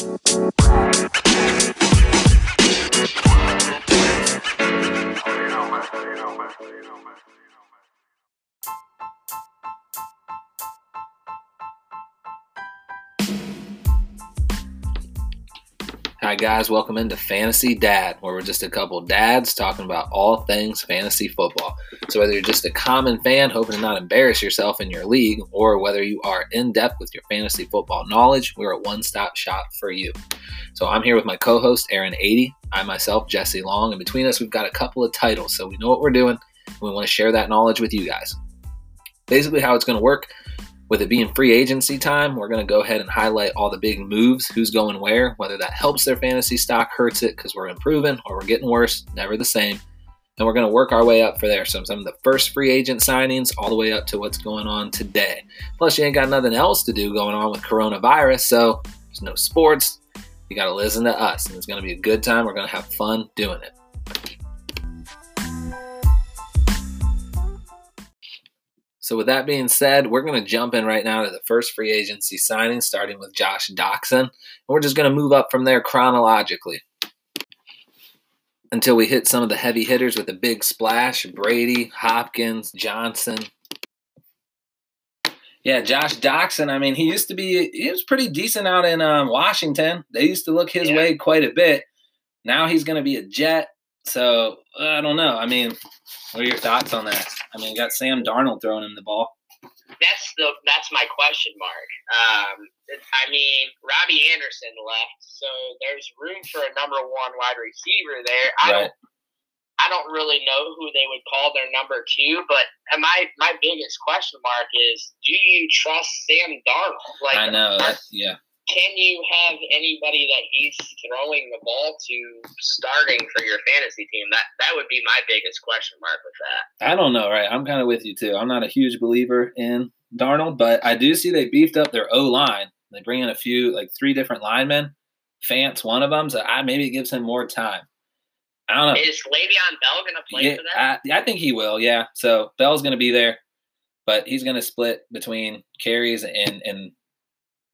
Thank you. Guys. Welcome into Fantasy Dad, where we're just a couple dads talking about all things fantasy football. So, whether you're just a common fan hoping to not embarrass yourself in your league, or whether you are in depth with your fantasy football knowledge, we're a one stop shop for you. So, I'm here with my co host, Aaron 80, I myself, Jesse Long, and between us, we've got a couple of titles. So, we know what we're doing, and we want to share that knowledge with you guys. Basically, how it's going to work with it being free agency time, we're going to go ahead and highlight all the big moves, who's going where, whether that helps their fantasy stock, hurts it because we're improving or we're getting worse, never the same. And we're going to work our way up for there. So some of the first free agent signings all the way up to what's going on today. Plus, you ain't got nothing else to do going on with coronavirus, so there's no sports. You got to listen to us, and it's going to be a good time. We're going to have fun doing it. So, with that being said, we're going to jump in right now to the first free agency signing, starting with Josh Doctson. And we're just going to move up from there chronologically until we hit some of the heavy hitters with a big splash Brady, Hopkins, Johnson. Yeah, Josh Doctson. I mean, he used to be, he was pretty decent out in um, Washington. They used to look his yeah. way quite a bit. Now he's going to be a Jet. So, I don't know. I mean, what are your thoughts on that? I mean, got Sam Darnold throwing him the ball. That's the that's my question mark. Um, I mean, Robbie Anderson left, so there's room for a number one wide receiver there. I right. don't I don't really know who they would call their number two, but my my biggest question mark is: Do you trust Sam Darnold? Like, I know, that, yeah can you have anybody that he's throwing the ball to starting for your fantasy team? That that would be my biggest question mark with that. I don't know, right? I'm kind of with you too. I'm not a huge believer in Darnold, but I do see they beefed up their O line. They bring in a few, like three different linemen. Fant's one of them, so I maybe it gives him more time. I don't know. Is Le'Veon Bell going to play yeah, for that? I, I think he will. Yeah. So Bell's going to be there, but he's going to split between carries and and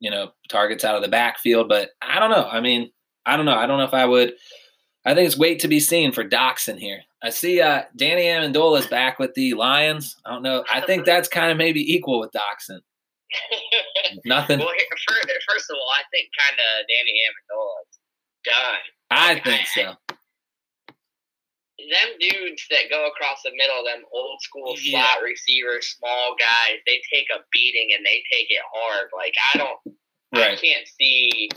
you know, targets out of the backfield. But I don't know. I mean, I don't know. I don't know if I would. I think it's wait to be seen for Doctson here. I see uh, Danny Amendola is back with the Lions. I don't know. I think that's kind of maybe equal with Doctson. Nothing. Well, first of all, I think kind of Danny Amendola is done. I think so them dudes that go across the middle, them old school yeah. slot receivers, small guys, they take a beating and they take it hard. Like I don't, right. I can't see,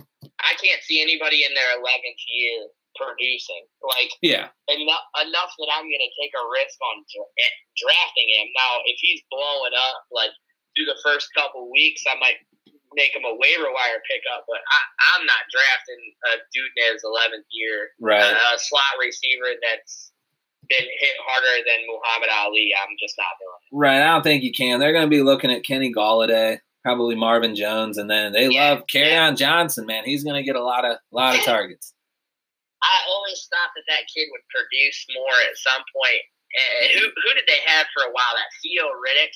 I can't see anybody in their eleventh year producing. Like yeah, enough enough that I'm going to take a risk on eh, drafting him. Now, if he's blowing up like through the first couple weeks, I might make him a waiver wire pickup, but I, I'm not drafting a dude in his 11th year, right? Uh, a slot receiver that's been hit harder than Muhammad Ali. I'm just not doing it. Right. I don't think you can. They're going to be looking at Kenny Golladay, probably Marvin Jones, and then they yeah, love Kerryon yeah. Johnson. Man, he's going to get a lot of lot of targets. I always thought that that kid would produce more at some point. Uh, who who did they have for a while? That Theo Riddick.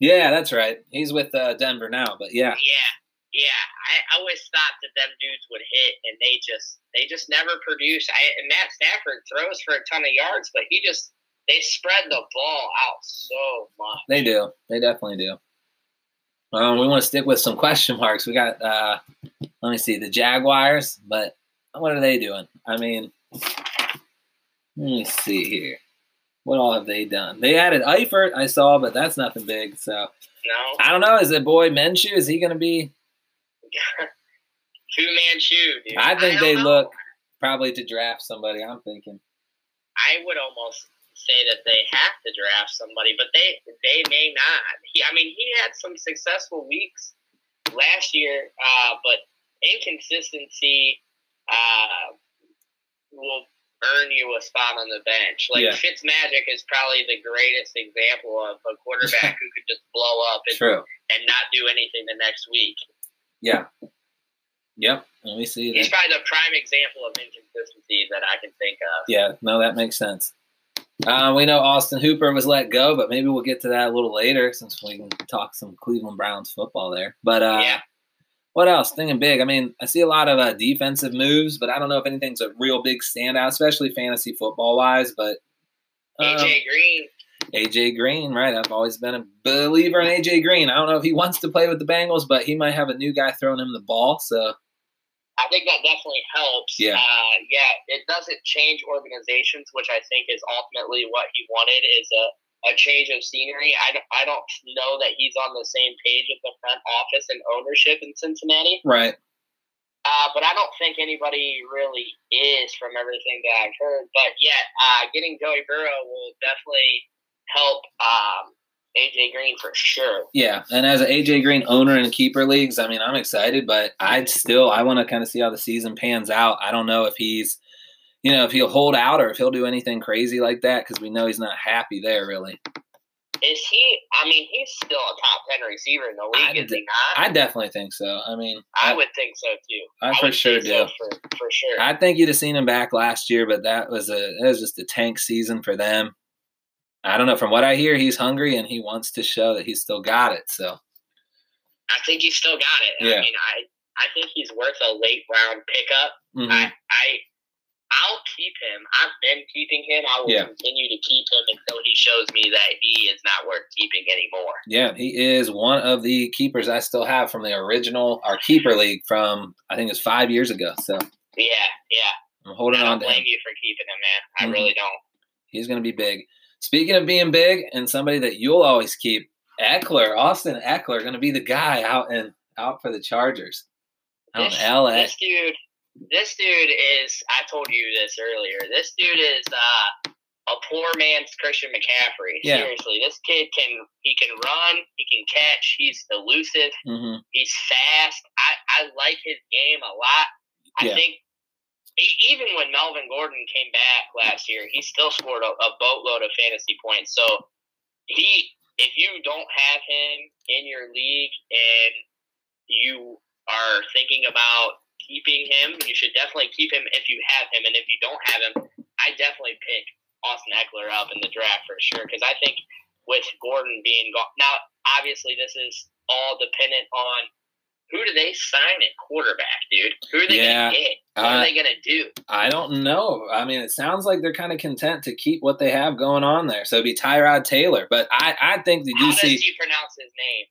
Yeah, that's right. He's with uh, Denver now, but yeah. Yeah, yeah, I, always thought that them dudes would hit, and they just they just never produce. I, and Matt Stafford throws for a ton of yards, but he just they spread the ball out so much. They do. They definitely do. Um, we want to stick with some question marks. We got uh, let me see the Jaguars, but what are they doing? I mean, let me see here. What all have they done? They added Eifert, I saw, but that's nothing big. So no, I don't know. Is it boy Minshew? Is he going to be Two man shoe, dude. I think I they know. look probably to draft somebody. I'm thinking. I would almost say that they have to draft somebody, but they they may not. He, I mean, he had some successful weeks last year, uh, but inconsistency uh, will earn you a spot on the bench. Like yeah. Fitzmagic is probably the greatest example of a quarterback who could just blow up and, and not do anything the next week. Yeah. Yep. Let me see. He's that. probably the prime example of inconsistency that I can think of. Yeah. No, that makes sense. Uh, we know Austin Hooper was let go, but maybe we'll get to that a little later since we can talk some Cleveland Browns football there. But uh, yeah. What else? Thinking big. I mean, I see a lot of uh, defensive moves, but I don't know if anything's a real big standout, especially fantasy football wise. But um, AJ Green. AJ Green, right? I've always been a believer in AJ Green. I don't know if he wants to play with the Bengals, but he might have a new guy throwing him the ball. So I think that definitely helps. Yeah. Uh, yeah, it doesn't change organizations, which I think is ultimately what he wanted is a, a change of scenery. I don't, I don't know that he's on the same page with the front office and ownership in Cincinnati. Right. Uh, but I don't think anybody really is from everything that I've heard. But yeah, uh, getting Joey Burrow will definitely help um, AJ Green for sure. Yeah, and as an AJ Green owner in keeper leagues, I mean, I'm excited, but I'd still I want to kind of see how the season pans out. I don't know if he's, you know, if he'll hold out or if he'll do anything crazy like that because we know he's not happy there really. Is he? I mean, he's still a top ten receiver in the league, I is he not? I definitely think so. I mean, I, I would think so too. I, I for sure do. So for, for sure. I think you'd have seen him back last year, but that was a that was just a tank season for them. I don't know. From what I hear, he's hungry and he wants to show that he's still got it. So I think he's still got it. Yeah. I mean, I I think he's worth a late round pickup. Mhm. I I I'll keep him. I've been keeping him. I will Yeah. continue to keep him until he shows me that he is not worth keeping anymore. yeah, he is one of the keepers I still have from the original our keeper league from I think it was five years ago. So Yeah, yeah. I'm holding I on to blame him. you for keeping him, man. I Mhm. really don't. He's going to be big. Speaking of being big and somebody that you'll always keep, Ekeler, Austin Ekeler, going to be the guy out and out for the Chargers. Out This, in LA. this dude, this dude is. I told you this earlier. This dude is uh, a poor man's Christian McCaffrey. Yeah. Seriously, this kid can he can run, he can catch, he's elusive, hmm he's fast. I I like his game a lot. I Yeah. think. Even when Melvin Gordon came back last year, he still scored a, a boatload of fantasy points. So he, if you don't have him in your league and you are thinking about keeping him, you should definitely keep him if you have him. And if you don't have him, I definitely pick Austin Ekeler up in the draft for sure. Because I think with Gordon being gone, now obviously this is all dependent on who do they sign at quarterback, dude? Who are they Yeah, gonna get? What uh, are they gonna do? I don't know. I mean, it sounds like they're kind of content to keep what they have going on there. So it'd be Tyrod Taylor. But I, I think that How you does he pronounce his name?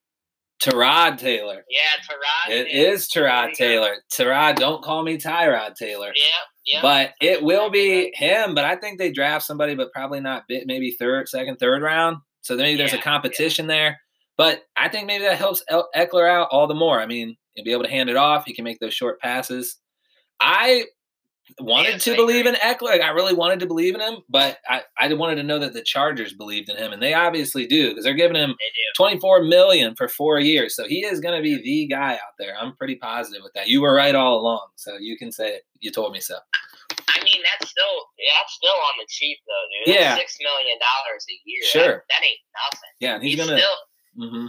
Tyrod Taylor. Yeah, Tyrod. It Taylor. is Tyrod. Taylor. Tyrod, don't call me Tyrod Taylor. Yeah, yeah. But it will be him. But I think they draft somebody, but probably not bit, maybe third, second, third round. So maybe there's a Yeah, competition there. But I think maybe that helps El- Ekeler out all the more. I mean, he'll be able to hand it off. He can make those short passes. I wanted Yes, to I believe in agree. Ekeler. Like, I really wanted to believe in him, but I, I wanted to know that the Chargers believed in him, and they obviously do because they're giving him they 24 million for four years. So he is going to be the guy out there. I'm pretty positive with that. You were right all along. So you can say it. You told me so. I mean, that's still yeah, that's still on the cheap though, dude. Yeah. Six million dollars a year. Sure. That, that ain't nothing. Yeah, and he's, He's gonna. still. hmm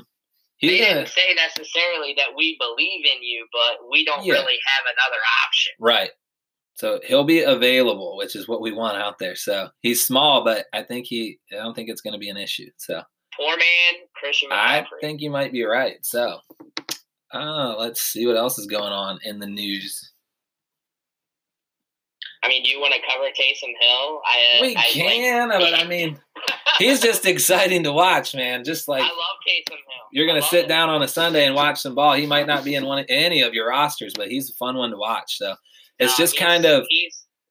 They He's didn't say necessarily that we believe in you, but we don't Yeah. really have another option. Right. So he'll be available, which is what we want out there. So he's small, but I think he. I don't think it's going to be an issue. So Poor man, Christian I think you might be right. So, uh, let's see what else is going on in the news. I mean, do you want to cover Taysom Hill? I, We I can, like, but I mean, he's just exciting to watch, man. Just like I love Taysom Hill. you're gonna sit down on a Sunday and watch some ball. He might not be in one any of your rosters, but he's a fun one to watch. So it's No, just kind of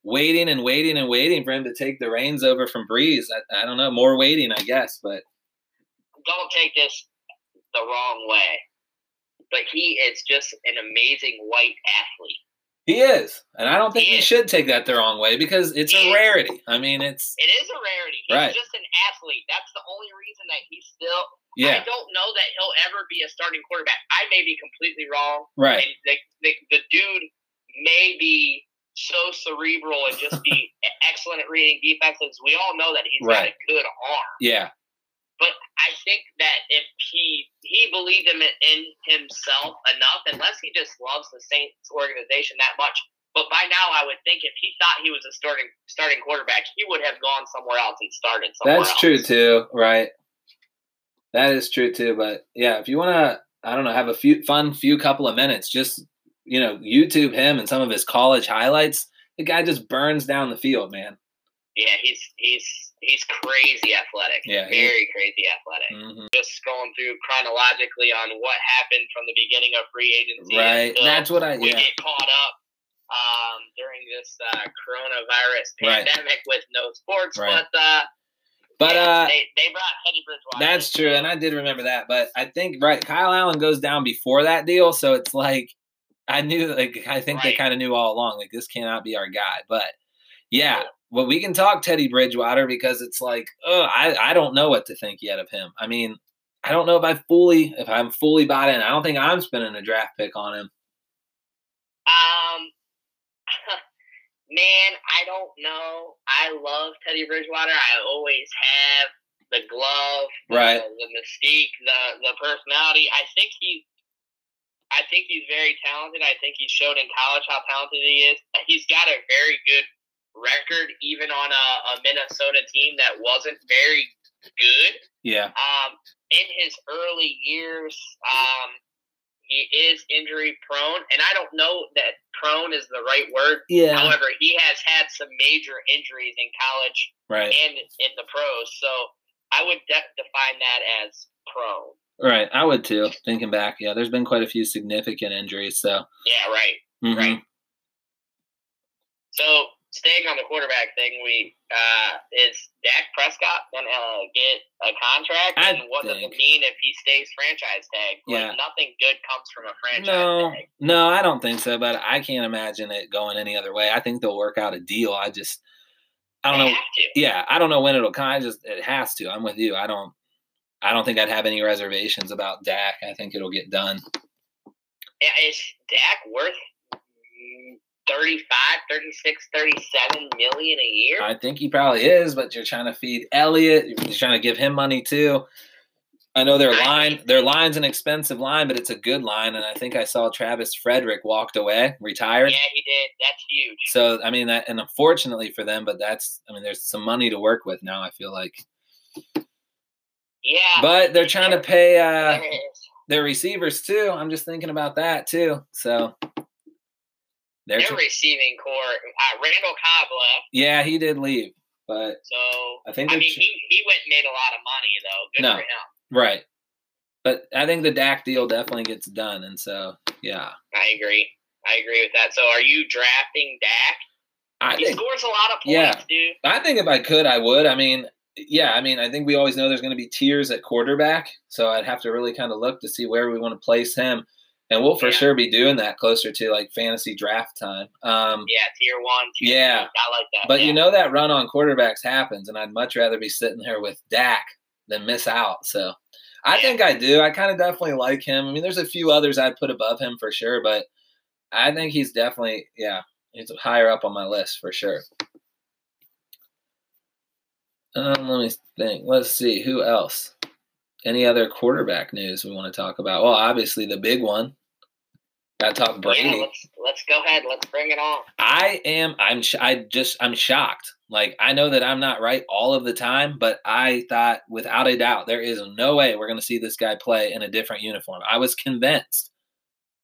waiting and waiting and waiting for him to take the reins over from Brees. I, I don't know, more waiting, I guess, but don't take this the wrong way, but he is just an amazing white athlete. he is, and I don't think He he should take that the wrong way because it's He a is. rarity. I mean, it's It is a rarity. He's Right. just an athlete. That's the only reason that he's still. yeah, I don't know that he'll ever be a starting quarterback. I may be completely wrong. right, And the, the, the dude may be so cerebral and just be excellent at reading defenses. We all know that he's got a good arm. yeah, But I think that if he he believed in, in himself enough, unless he just loves the Saints organization that much. But by now, I would think if he thought he was a starting starting quarterback, he would have gone somewhere else and started somewhere that's else. true too, right? That is true too, but yeah, if you want to, I don't know, have a few fun few couple of minutes. Just you know, YouTube him and some of his college highlights. The guy just burns down the field, man. Yeah, he's he's he's crazy athletic. Yeah, very crazy athletic. Mhm. Just scrolling through chronologically on what happened from the beginning of free agency. Right. That's what I we yeah. get caught up um, during this uh, coronavirus Right. pandemic with no sports. Right. But uh, But yeah, uh they, they brought Teddy Bridgewater. That's true, and I did remember that. But I think right, Kyle Allen goes down before that deal, so it's like I knew, like I think they kind of knew all along, like this cannot be our guy. But yeah, Yeah. well, we can talk Teddy Bridgewater because it's like, oh, I I don't know what to think yet of him. I mean, I don't know if I fully if I'm fully bought in. I don't think I'm spending a draft pick on him. Um, man, I don't know. I love Teddy Bridgewater. I always have the glove, the, Right. the mystique, the the personality. I think he, I think he's very talented. I think he showed in college how talented he is. He's got a very good record, even on a, a Minnesota team that wasn't very good. Yeah, Um, in his early years, um, he is injury prone, and I don't know that prone is the right word. yeah, However, he has had some major injuries in college right, and in the pros, so I would de- define that as prone. Right. I would too. Thinking back, yeah, there's been quite a few significant injuries. So, Yeah, right. mhm. Right. So staying on the quarterback thing, we uh, is Dak Prescott gonna uh, get a contract, I and what does it mean if he stays franchise tag? Like, Yeah. nothing good comes from a franchise No, tag. no, I don't think so. But I can't imagine it going any other way. I think they'll work out a deal. I just, I don't They know. to. Yeah, I don't know when it'll come. I just, it has to. I'm with you. I don't, I don't think I'd have any reservations about Dak. I think it'll get done. Yeah, Is Dak worth mm, 35, 36, 37 million a year? I think he probably is, but you're trying to feed Elliott. You're trying to give him money too. I know their line, their line's an expensive line, but it's a good line. And I think I saw Travis Frederick walked away, retired. yeah, he did. That's huge. So I mean that, and unfortunately for them, but that's I mean there's some money to work with now. I feel like, Yeah. but they're trying to pay uh, their receivers too. I'm just thinking about that too. So they're Their tr- receiving core, uh, Randall Cobb left, yeah, he did leave, but so I think I mean tr- he, he went and made a lot of money though. Good No. for him. right. But I think the Dak deal definitely gets done, and so yeah, I agree. I agree with that. So are you drafting Dak? I He think scores a lot of points, Yeah. dude. I think if I could, I would. I mean, yeah, I mean, I think we always know there's going to be tiers at quarterback, so I'd have to really kind of look to see where we want to place him, and we'll for Yeah. sure be doing that closer to like fantasy draft time. Um, Yeah, tier one. Tier Yeah. two. I like that. but yeah. you know that run on quarterbacks happens, and I'd much rather be sitting there with Dak than miss out. So I Yeah. think I do. I kind of definitely like him. I mean, there's a few others I'd put above him for sure, but I think he's definitely yeah, he's higher up on my list for sure. Um, let me think. Let's see who else. Any other quarterback news we want to talk about? Well, obviously the big one. Got to talk Brady. Yeah, let's let's go ahead. Let's bring it on. I am. I'm. sh- I just. I'm shocked. Like I know that I'm not right all of the time, but I thought without a doubt there is no way we're going to see this guy play in a different uniform. I was convinced.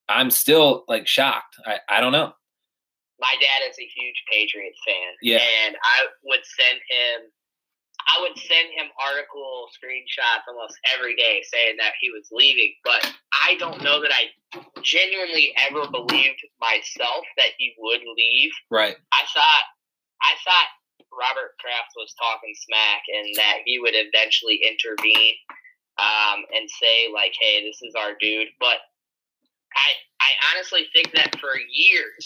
I'm still like shocked. I. I don't know. My dad is a huge Patriots fan. Yeah. And I would send him I would send him article screenshots almost every day saying that he was leaving. But I don't know that I genuinely ever believed myself that he would leave. Right. I thought I thought Robert Kraft was talking smack and that he would eventually intervene um, and say like, "Hey, this is our dude." But I I honestly think that for years,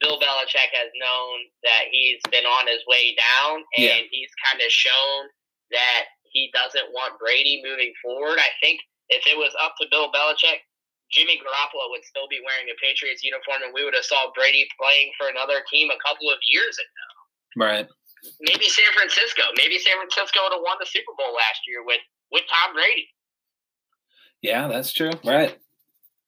Bill Belichick has known that he's been on his way down, and Yeah. he's kind of shown that he doesn't want Brady moving forward. I think if it was up to Bill Belichick, Jimmy Garoppolo would still be wearing a Patriots uniform, and we would have saw Brady playing for another team a couple of years ago. Right. Maybe San Francisco. Maybe San Francisco would have won the Super Bowl last year with with Tom Brady. Yeah, that's true. Right.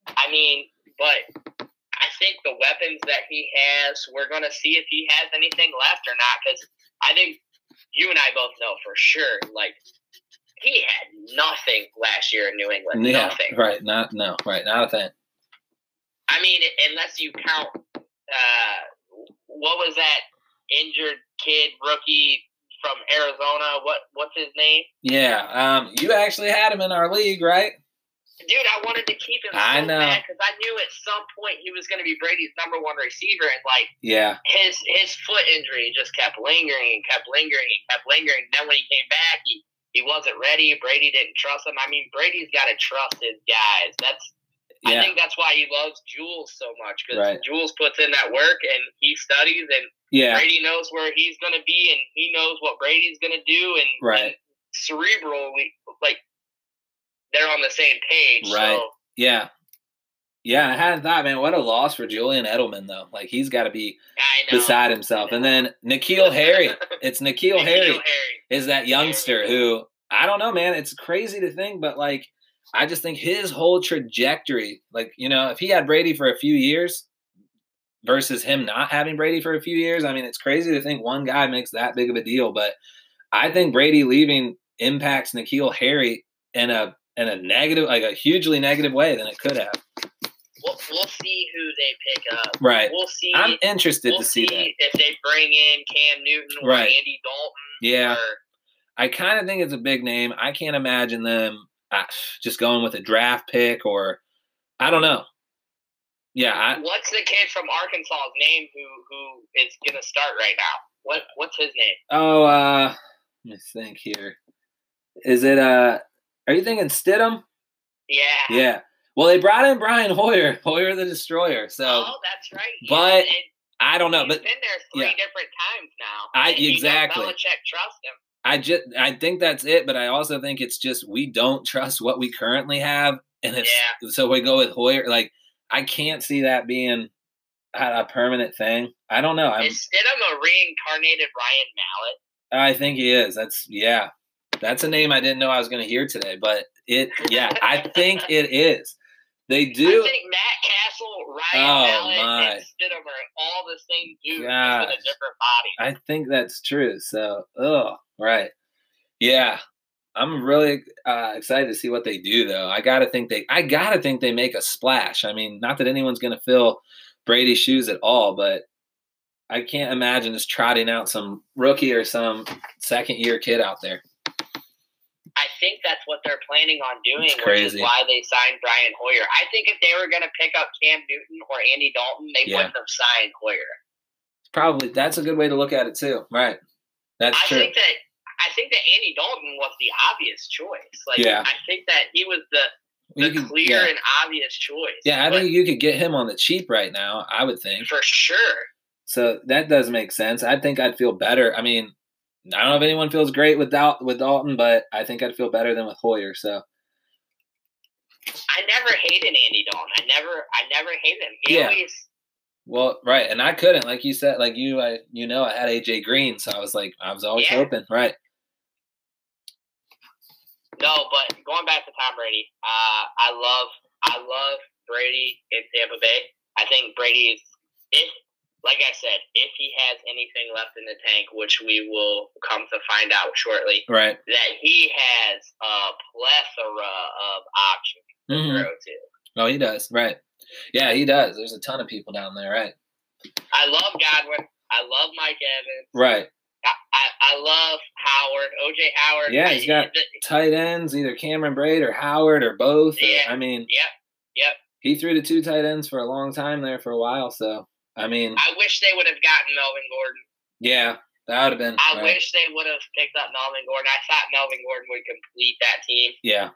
I mean, but I think the weapons that he has, we're going to see if he has anything left or not. Because I think you and I both know for sure, like he had nothing last year in New England. Yeah, nothing. right. Not no, right. Not a thing. I mean, unless you count, uh, what was that injured kid rookie from Arizona? What what's his name? Yeah. Um, you actually had him in our league, right? Dude, I wanted to keep him so I know. because I knew at some point he was going to be Brady's number one receiver, and like Yeah. his his foot injury just kept lingering and kept lingering and kept lingering. Then when he came back, he he wasn't ready. Brady didn't trust him. I mean, Brady's got to trust his guys. That's I think that's why he loves Jules so much because Right. Jules puts in that work and he studies and Yeah. Brady knows where he's going to be and he knows what Brady's going to do and Right. cerebral like they're on the same page. Right. So Yeah. Yeah, I had that man, what a loss for Julian Edelman though. Like he's got to be beside himself. And then N'Keal Harry, it's N'Keal N'Keal Harry Harry. is that youngster who I don't know, man. It's crazy to think, but like I just think his whole trajectory, like you know, if he had Brady for a few years versus him not having Brady for a few years, I mean, it's crazy to think one guy makes that big of a deal. But I think Brady leaving impacts N'Keal Harry in a in a negative, like a hugely negative way than it could have. We'll, we'll see who they pick up. Right. We'll see. I'm interested we'll to see, that. if they bring in Cam Newton or Right. Andy Dalton. Yeah. Or, I kind of think it's a big name. I can't imagine them uh, just going with a draft pick or I don't know. Yeah, I, what's the kid from Arkansas's name who who is going to start right now? What what's his name? oh, uh, let me think here. Is it uh? Are you thinking Stidham? Yeah. Yeah. Well, they brought in Brian Hoyer, Hoyer the Destroyer. So oh, that's right. But- and I don't know, he's but been there three yeah. different times now. I- And you know exactly. Belichick trusts him. I just I think that's it. But I also think it's just we don't trust what we currently have, and it's so we go with Hoyer. Like I can't see that being a, a permanent thing. I don't know. I'm, Is Stidham a reincarnated Ryan Mallett? I think he is. That's yeah. That's a name I didn't know I was going to hear today, but it yeah, I think it is. They do. I think Matt Cassel, Ryan Oh, Mallett, and Stidham are all the same dude, in a different body. I think that's true. So, oh, right. Yeah. I'm really uh, excited to see what they do though. I got to think they I got to think they make a splash. I mean, not that anyone's going to fill Brady's shoes at all, but I can't imagine just trotting out some rookie or some second year kid out there. I think that's what they're planning on doing, which is why they signed Brian Hoyer. I think if they were going to pick up Cam Newton or Andy Dalton, they Yeah. wouldn't have signed Hoyer. Probably that's a good way to look at it too. Right. That's I true. think that I think that Andy Dalton was the obvious choice. Like Yeah. I think that he was the, the could- clear yeah. and obvious choice. Yeah, I But think you could get him on the cheap right now. I would think for sure. so. That does make sense. I think I'd feel better. I mean, I don't know if anyone feels great with Dal- with Dalton, but I think I'd feel better than with Hoyer. So I never hated Andy Dalton. I never I never hated him. He Yeah. always well, right, and I couldn't, like you said, like you, I you know, I had AJ Green, so I was like, I was always Yeah. hoping, right? No, but going back to Tom Brady, uh, I love I love Brady in Tampa Bay. I think Brady is if like I said, if he has anything left in the tank, which we will come to find out shortly, Right. that he has a plethora of options to hmm throw to. Oh, he does. Right. Yeah, he does. There's a ton of people down there. Right. I love Godwin. I love Mike Evans. Right. I, I, I love Howard, OJ Howard. Yeah, he's got- Tight ends, either Cameron Brate or Howard or both. or- Yeah. I mean, Yep, yep. he threw to two tight ends for a long time there for a while. So I mean, I wish they would have gotten Melvin Gordon. yeah, that would have been. I right. wish they would have picked up Melvin Gordon. I thought Melvin Gordon would complete that team. Yeah.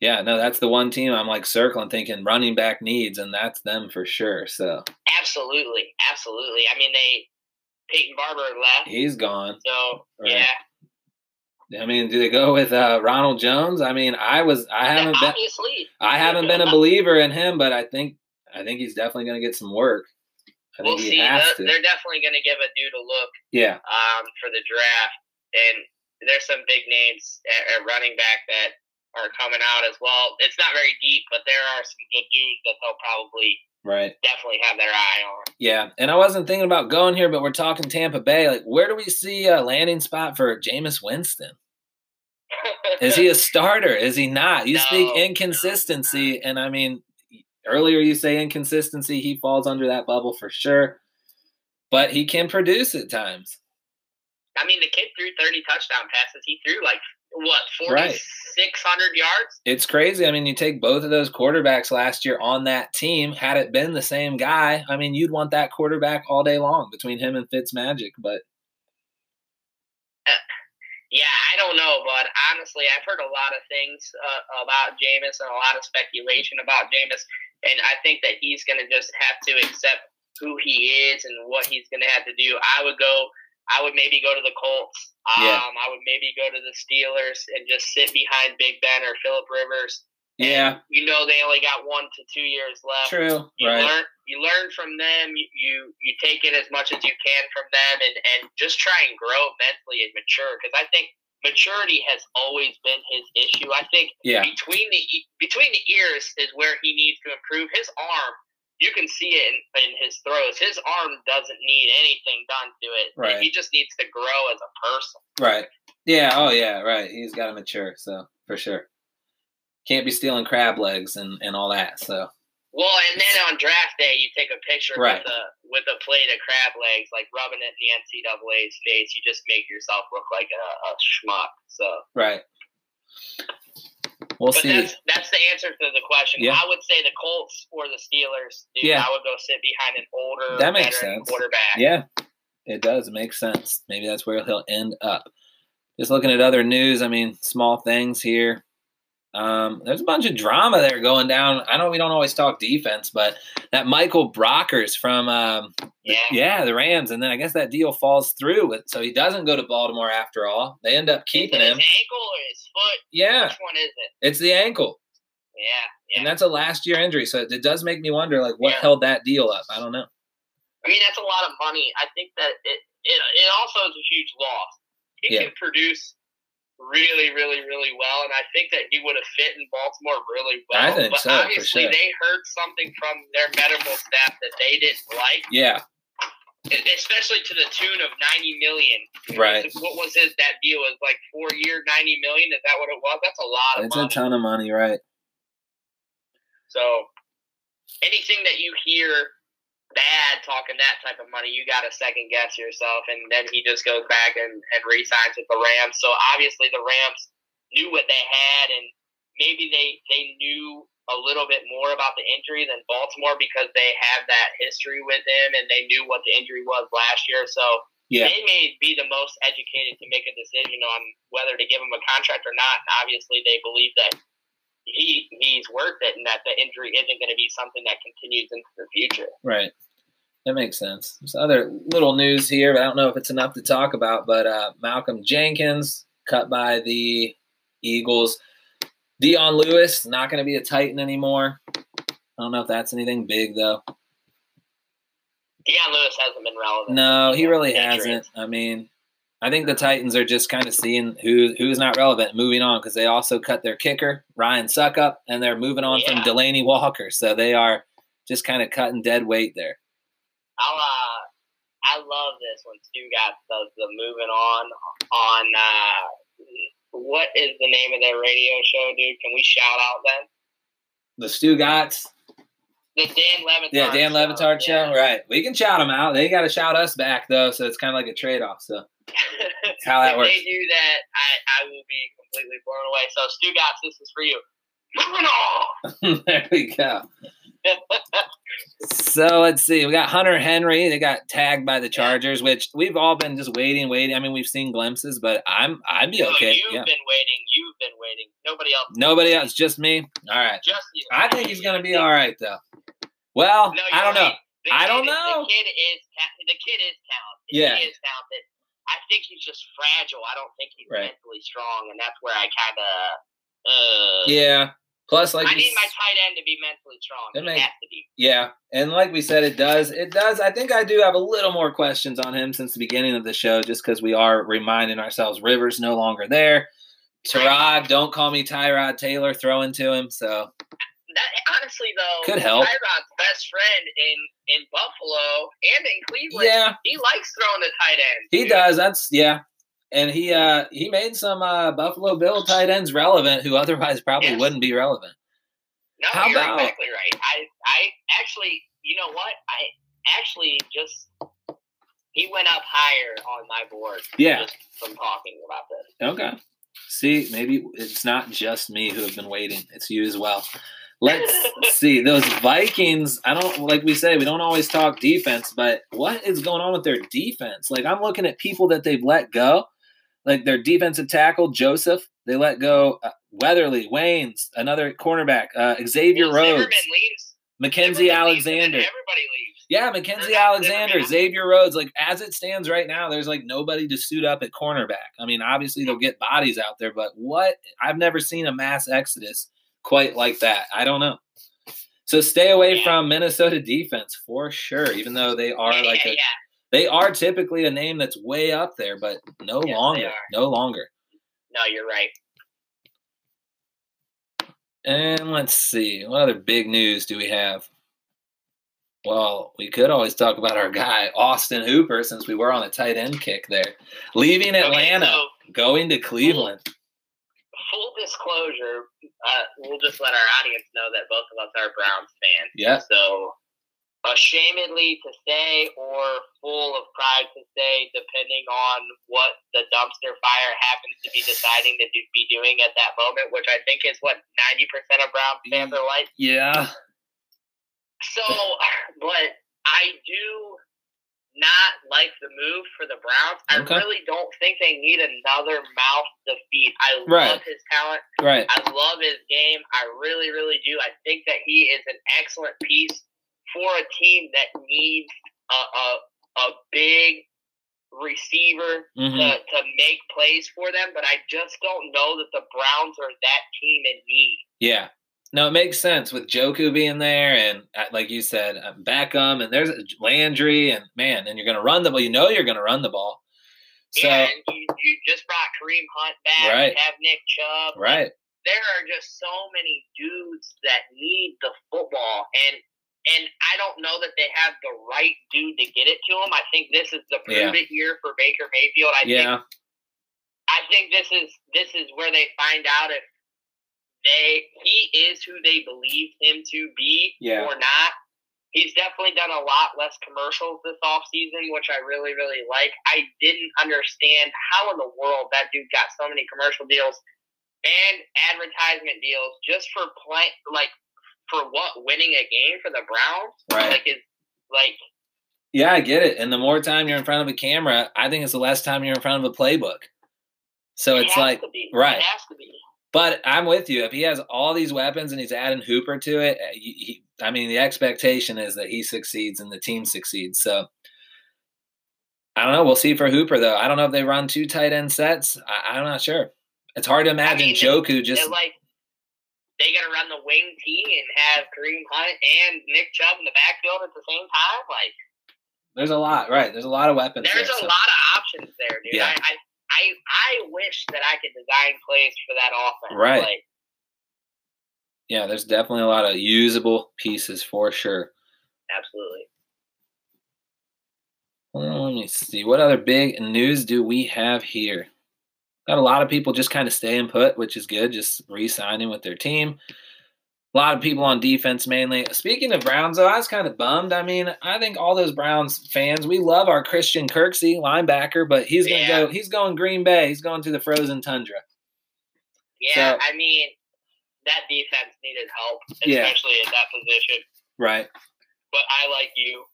Yeah, no, that's the one team I'm like circling, thinking running back needs, and that's them for sure. So Absolutely, absolutely. I mean, they Peyton Barber left, he's gone. so Right. yeah. I mean, do they go with uh, Ronald Jones? I mean, I was, I haven't been, I haven't been a believer in him, but I think, I think he's definitely going to get some work. I we'll think he see. has They're, definitely going to give a dude a look Yeah, um, for the draft, and there's some big names at, at running back that are coming out as well. It's not very deep, but there are some good dudes that they'll probably right. definitely have their eye on. Yeah, and I wasn't thinking about going here, but we're talking Tampa Bay. Like, where do we see a landing spot for Jameis Winston? Is he a starter? Is he not? You No, speak no, inconsistency, and I mean, earlier you say inconsistency. He falls under that bubble for sure, but he can produce at times. I mean, the kid threw 30 touchdown passes. He threw like what Right. 4,600 yards. It's crazy. I mean, you take both of those quarterbacks last year on that team. Had it been the same guy, I mean, you'd want that quarterback all day long between him and Fitzmagic. But Yeah, I don't know, but honestly, I've heard a lot of things uh, about Jameis and a lot of speculation about Jameis, and I think that he's going to just have to accept who he is and what he's going to have to do. I would go. I would maybe go to the Colts. Um, Yeah. I would maybe go to the Steelers and just sit behind Big Ben or Philip Rivers. Yeah, You know they only got one to two years left. true. You Right. learn you learn from them. You, you you take in as much as you can from them, and and just try and grow mentally and mature. Because I think maturity has always been his issue. I think Yeah. between the between the ears is where he needs to improve. His arm, you can see it in, in his throws. His arm doesn't need anything done to it. Right. He just needs to grow as a person. Right. Yeah. Oh, yeah. Right. He's got to mature. So for sure, can't be stealing crab legs and and all that. So Well, and then on draft day, you take a picture Right. with a with a plate of crab legs, like rubbing it in the NCAA's face. You just make yourself look like a, a schmuck. So, right. We'll but see. that's that's the answer to the question. Yeah. I would say the Colts or the Steelers. Dude, Yeah. I would go sit behind an older, That makes sense. quarterback. Yeah, it does make sense. Maybe that's where he'll end up. Just looking at other news, I mean, small things here. Um, there's a bunch of drama there going down. I know we don't always talk defense, but that Michael Brockers from um, Yeah. yeah the Rams, and then I guess that deal falls through, with, so he doesn't go to Baltimore after all. They end up keeping Is it him. His ankle or his foot? Yeah, Which one is it? it's the ankle, Yeah, yeah. and that's a last year injury, so it does make me wonder, like, what Yeah. held that deal up? I don't know. I mean, that's a lot of money. I think that it it, it also is a huge loss. He Yeah. can produce really, really, really well, and I think that he would have fit in Baltimore really well. I think but so, obviously, sure. they heard something from their medical staff that they didn't like, Yeah, especially to the tune of ninety million. Right. What was his that deal? Was like four year, ninety million. Is that what it was? That's a lot of it's a ton of money, right? So anything that you hear bad talking that type of money, you got to second guess yourself. And then he just goes back and, and re-signs with the Rams. So obviously the Rams knew what they had, and maybe they they knew a little bit more about the injury than Baltimore because they have that history with him and they knew what the injury was last year. So Yeah, they may be the most educated to make a decision on whether to give him a contract or not. And obviously, they believe that he he's worth it, and that the injury isn't going to be something that continues into the future. Right. That makes sense. There's other little news here, but I don't know if it's enough to talk about. But uh, Malcolm Jenkins cut by the Eagles. Dion Lewis not going to be a Titan anymore. I don't know if that's anything big though. Dion Lewis hasn't been relevant. No, he really hasn't. I mean, I think the Titans are just kind of seeing who who's not relevant, moving on because they also cut their kicker Ryan Succop, and they're moving on from Delanie Walker. So they are just kind of cutting dead weight there. I'll, uh, I love this when Stu got does the moving on on uh, what is the name of their radio show, dude? Can we shout out them? The Stugotz. The Dan Le Batard. Yeah, Dan show. Le Batard Yeah. show. Right. We can shout them out. They got to shout us back though, so it's kind of like a trade off. So how that if works. they do that, I, I will be completely blown away. So, Stugotz, this is for you. Moving on. there we go. So let's see. We got Hunter Henry. They got tagged by the Chargers, which we've all been just waiting, waiting. I mean, we've seen glimpses, but I'm I'd be No, okay. You've Yeah. been waiting. You've been waiting. Nobody else. Nobody else, just me. All right. Just you. I think he's gonna be all right though. Well, No, I don't know. I don't is- know. The kid is the kid is talented. Yeah. He is talented. I think he's just fragile. I don't think he's Right. mentally strong, and that's where I kind of. Uh, Yeah. Plus, like I need my tight end to be mentally strong. It may- has to be. Yeah, and like we said, it does. It does. I think I do have a little more questions on him since the beginning of the show, just because we are reminding ourselves Rivers no longer there. Tyrod, don't call me Tyrod Taylor, throwing to him. So That honestly, though, Could help. Tyrod's best friend in in Buffalo and in Cleveland. yeah, He likes throwing the tight end. he dude. does. That's yeah. and he uh he made some uh Buffalo Bill tight ends relevant who otherwise probably wouldn't be relevant. No, How you're about- exactly right. I, I actually, you know what? I actually just he went up higher on my board. Yeah. just from talking about this. Okay. See, maybe it's not just me who have been waiting. It's you as well. Let's see. Those Vikings, I don't like we say, we don't always talk defense, but what is going on with their defense? Like I'm looking at people that they've let go. Like their defensive tackle, Joseph, they let go uh, Weatherly, Waynes, another cornerback, uh, Xavier Well, Rhodes. Mackenzie Alexander. Everybody leaves. Yeah, Mackenzie Alexander, Xavier Rhodes. Like as it stands right now, there's like nobody to suit up at cornerback. I mean, obviously they'll get bodies out there, but what? I've never seen a mass exodus quite like that. I don't know. So stay away Yeah. from Minnesota defense for sure. Even though they are yeah, like a, yeah. they are typically a name that's way up there, but no Yes, longer, no longer. No, you're right. And let's see, what other big news do we have? Well, we could always talk about our guy, Austin Hooper, since we were on a tight end kick there. Leaving Atlanta, Okay, so going to Cleveland. Full disclosure, uh, we'll just let our audience know that both of us are Browns fans. Yeah. So, ashamedly to say or full of pride to say, depending on what the dumpster fire happens to be deciding to do, be doing at that moment, which I think is what 90% of Browns fans are like. Yeah. So, but I do not like the move for the Browns. I really don't think they need another mouth to feed. I Right. love his talent. Right. I love his game. I really, really do. I think that he is an excellent piece for a team that needs a a, a big receiver hmm to, to make plays for them. But I just don't know that the Browns are that team in need. Yeah. No, it makes sense with Njoku being there, and uh, like you said, uh, Beckham, and there's Landry, and man, and you're going to run the ball. You know you're going to run the ball. So, yeah, and you, you just brought Kareem Hunt back. Right. You have Nick Chubb. right. there are just so many dudes that need the football and and I don't know that they have the right dude to get it to him. I think this is the Yeah. prove it year for Baker Mayfield. I think I think this is this is where they find out if they he is who they believe him to be Yeah. or not. He's definitely done a lot less commercials this offseason, which I really, really like. I didn't understand how in the world that dude got so many commercial deals and advertisement deals just for play like for what winning a game for the Browns. Right. Like is like Yeah, I get it. And the more time you're in front of a camera, I think it's the less time you're in front of a playbook. So it it's has like, to be. right. It has to be. But I'm with you. If he has all these weapons and he's adding Hooper to it, uh, he, he, I mean, the expectation is that he succeeds and the team succeeds. So I don't know. We'll see for Hooper though. I don't know if they run two tight end sets. I, I'm not sure. It's hard to imagine mean, Njoku just They're like they gonna run the wing T and have Kareem Hunt and Nick Chubb in the backfield at the same time. Like There's a lot, right? There's a lot of weapons. there's there, a so- lot of options there, dude. Yeah. I, I I I wish that I could design plays for that offense. Right. Like, Yeah, there's definitely a lot of usable pieces for sure. absolutely. Well, let me see. What other big news do we have here? Got a lot of people just kind of staying put, which is good, just re signing with their team. A lot of people on defense mainly. Speaking of Browns, though, I was kind of bummed. I mean, I think all those Browns fans, we love our Christian Kirksey linebacker, but he's gonna Yeah. go he's going Green Bay. He's going to the frozen tundra. Yeah, So- I mean that defense needed help, Yeah. especially at that position. Right. But I like you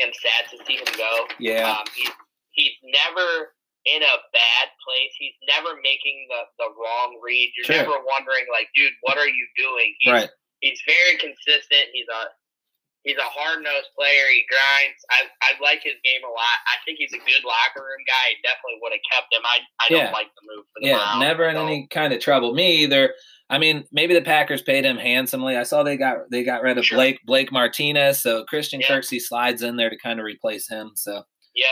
am sad to see him go. Yeah. Um, he's he's never in a bad place. He's never making the, the wrong read. You're Sure. never wondering like, dude, what are you doing? He's, right. He's very consistent. He's a he's a hard nosed player. He grinds. I I like his game a lot. I think he's a good locker room guy. I definitely would have kept him. I I Yeah. don't like the move for the Yeah, Browns. never in so- any kind of trouble. Me either. I mean, maybe the Packers paid him handsomely. I saw they got they got rid of Sure. Blake Blake Martinez, so Christian Yeah. Kirksey slides in there to kind of replace him. So, Yep.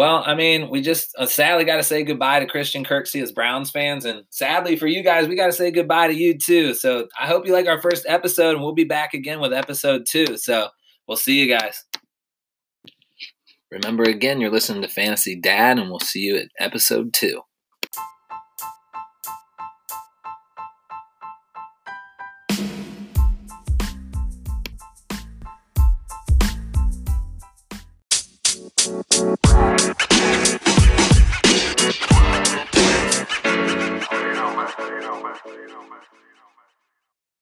Well, I mean, we just uh, sadly got to say goodbye to Christian Kirksey as Browns fans, and sadly for you guys, we got to say goodbye to you too. So, I hope you like our first episode, and we'll be back again with episode two. So, we'll see you guys. Remember again, you're listening to Fantasy Dad, and we'll see you at episode two. You know, man. You